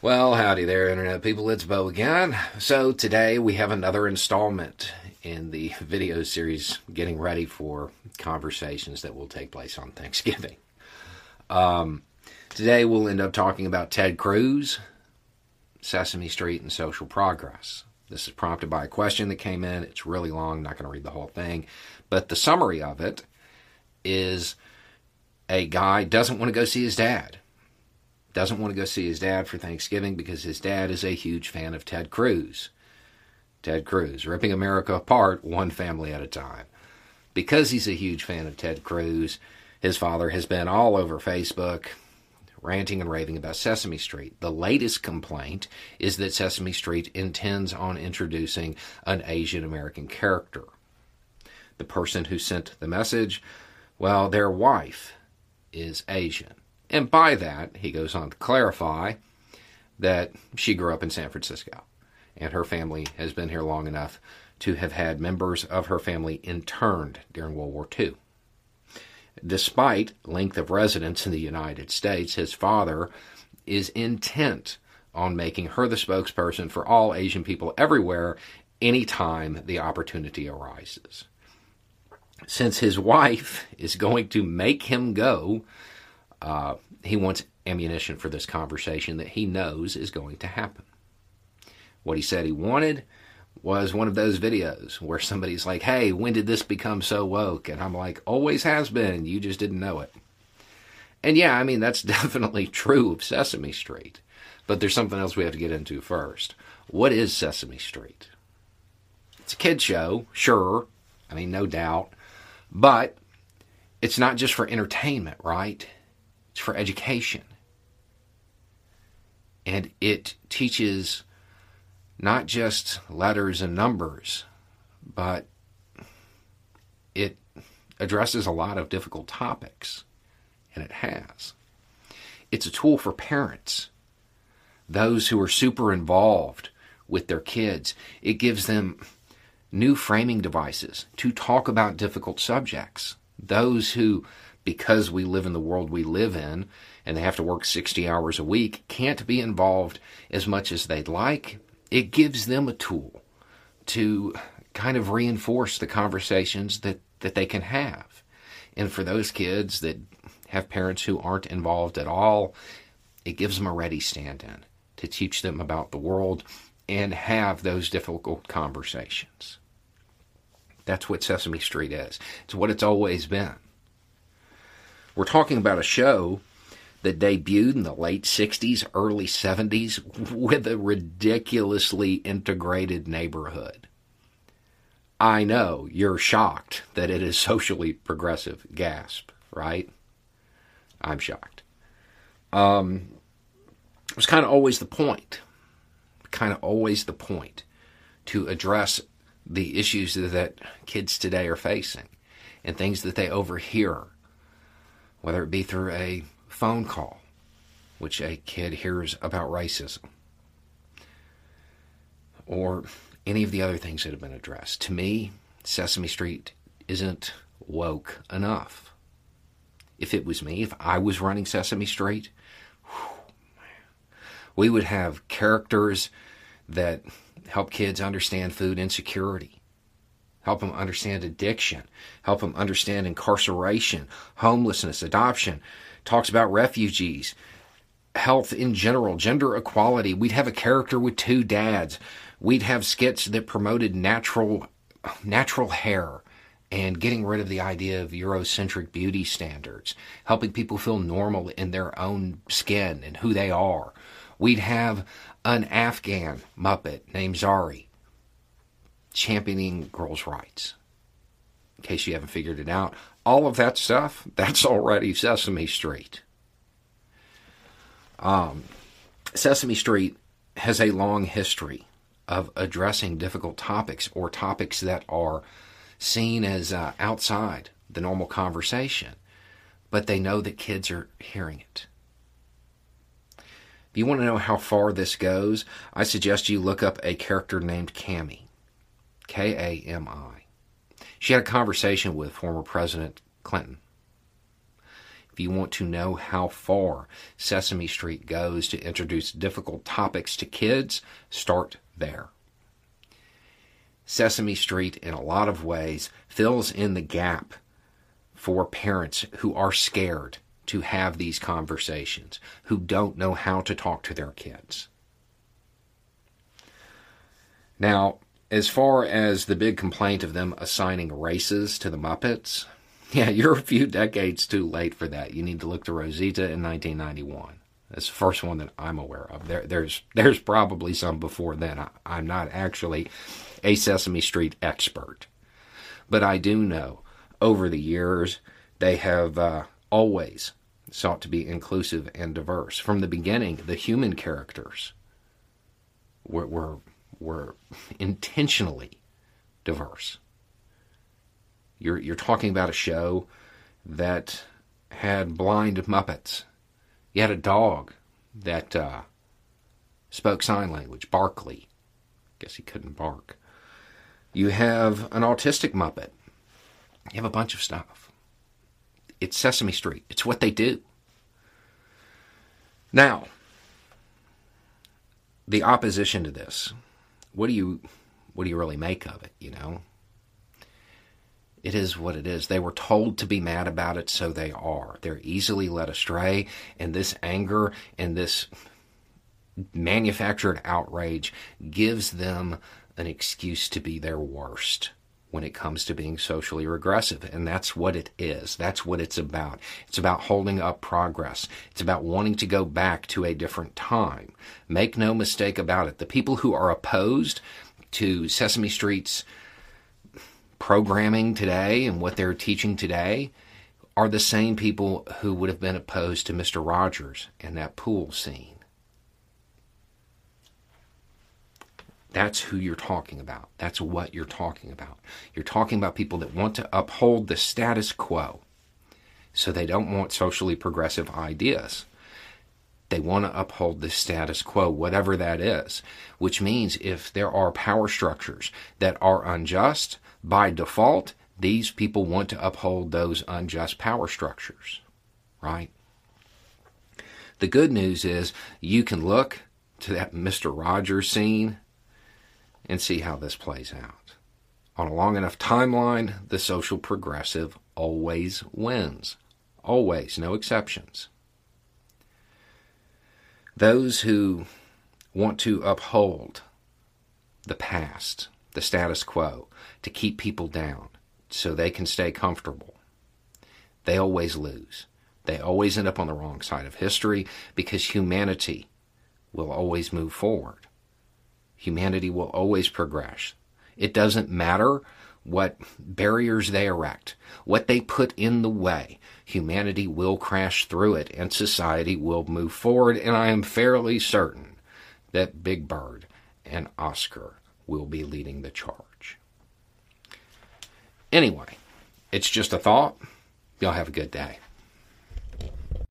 Well, howdy there, Internet people. It's Beau again. So, today we have another installment in the video series getting ready for conversations that will take place on Thanksgiving. Um, today we'll end up talking about Ted Cruz, Sesame Street, and social progress. This is prompted by a question that came in. It's really long, not going to read the whole thing. But the summary of it is a guy doesn't want to go see his dad doesn't want to go see his dad for Thanksgiving because his dad is a huge fan of Ted Cruz. Ted Cruz, ripping America apart one family at a time. Because he's a huge fan of Ted Cruz, his father has been all over Facebook ranting and raving about Sesame Street. The latest complaint is that Sesame Street intends on introducing an Asian American character. The person who sent the message, well, their wife is Asian. And by that, he goes on to clarify that she grew up in San Francisco and her family has been here long enough to have had members of her family interned during World War II. Despite length of residence in the United States, his father is intent on making her the spokesperson for all Asian people everywhere anytime the opportunity arises. Since his wife is going to make him go, uh, he wants ammunition for this conversation that he knows is going to happen. What he said he wanted was one of those videos where somebody's like, hey, when did this become so woke? And I'm like, always has been, you just didn't know it. And yeah, I mean, that's definitely true of Sesame Street. But there's something else we have to get into first. What is Sesame Street? It's a kid show, sure. I mean, no doubt. But it's not just for entertainment, right? It's for education. And it teaches not just letters and numbers, but it addresses a lot of difficult topics, and it has. It's a tool for parents, those who are super involved with their kids. It gives them new framing devices to talk about difficult subjects. Those who because we live in the world we live in and they have to work 60 hours a week, can't be involved as much as they'd like, it gives them a tool to kind of reinforce the conversations that, that they can have. And for those kids that have parents who aren't involved at all, it gives them a ready stand in to teach them about the world and have those difficult conversations. That's what Sesame Street is. It's what it's always been. We're talking about a show that debuted in the late 60s, early 70s with a ridiculously integrated neighborhood. I know you're shocked that it is socially progressive. Gasp, right? I'm shocked. Um, it was kind of always the point, kind of always the point to address the issues that kids today are facing and things that they overhear whether it be through a phone call, which a kid hears about racism, or any of the other things that have been addressed. To me, Sesame Street isn't woke enough. If it was me, if I was running Sesame Street, we would have characters that help kids understand food insecurity help them understand addiction, help them understand incarceration, homelessness, adoption, talks about refugees, health in general, gender equality. We'd have a character with two dads. We'd have skits that promoted natural natural hair and getting rid of the idea of Eurocentric beauty standards, helping people feel normal in their own skin and who they are. We'd have an Afghan Muppet named Zari championing girls' rights. In case you haven't figured it out, all of that stuff, that's already Sesame Street. Um, Sesame Street has a long history of addressing difficult topics or topics that are seen as uh, outside the normal conversation, but they know that kids are hearing it. If you want to know how far this goes, I suggest you look up a character named Kami. K A M I. She had a conversation with former President Clinton. If you want to know how far Sesame Street goes to introduce difficult topics to kids, start there. Sesame Street, in a lot of ways, fills in the gap for parents who are scared to have these conversations, who don't know how to talk to their kids. Now, as far as the big complaint of them assigning races to the Muppets, yeah, you're a few decades too late for that. You need to look to Rosita in 1991. That's the first one that I'm aware of. There, there's there's probably some before then. I, I'm not actually a Sesame Street expert, but I do know over the years they have uh, always sought to be inclusive and diverse. From the beginning, the human characters were were, were intentionally diverse. You're you're talking about a show that had blind Muppets. You had a dog that uh, spoke sign language, Barkley. Guess he couldn't bark. You have an autistic Muppet. You have a bunch of stuff. It's Sesame Street. It's what they do. Now, the opposition to this. What do you what do you really make of it, you know? it is what it is. They were told to be mad about it, so they are. They're easily led astray, and this anger and this manufactured outrage gives them an excuse to be their worst when it comes to being socially regressive. And that's what it is. That's what it's about. It's about holding up progress. It's about wanting to go back to a different time. Make no mistake about it. The people who are opposed to Sesame Street's programming today and what they're teaching today are the same people who would have been opposed to Mr. Rogers and that pool scene. That's who you're talking about. That's what you're talking about. You're talking about people that want to uphold the status quo. So they don't want socially progressive ideas. They want to uphold the status quo, whatever that is, which means if there are power structures that are unjust, by default, these people want to uphold those unjust power structures, right? The good news is you can look to that Mr. Rogers scene and see how this plays out. On a long enough timeline, the social progressive always wins. Always, no exceptions. Those who want to uphold the past, the status quo, to keep people down so they can stay comfortable, they always lose. They always end up on the wrong side of history because humanity will always move forward. Humanity will always progress. It doesn't matter what barriers they erect, what they put in the way. Humanity will crash through it and society will move forward. And I am fairly certain that Big Bird and Oscar will be leading the charge. Anyway, it's just a thought. Y'all have a good day.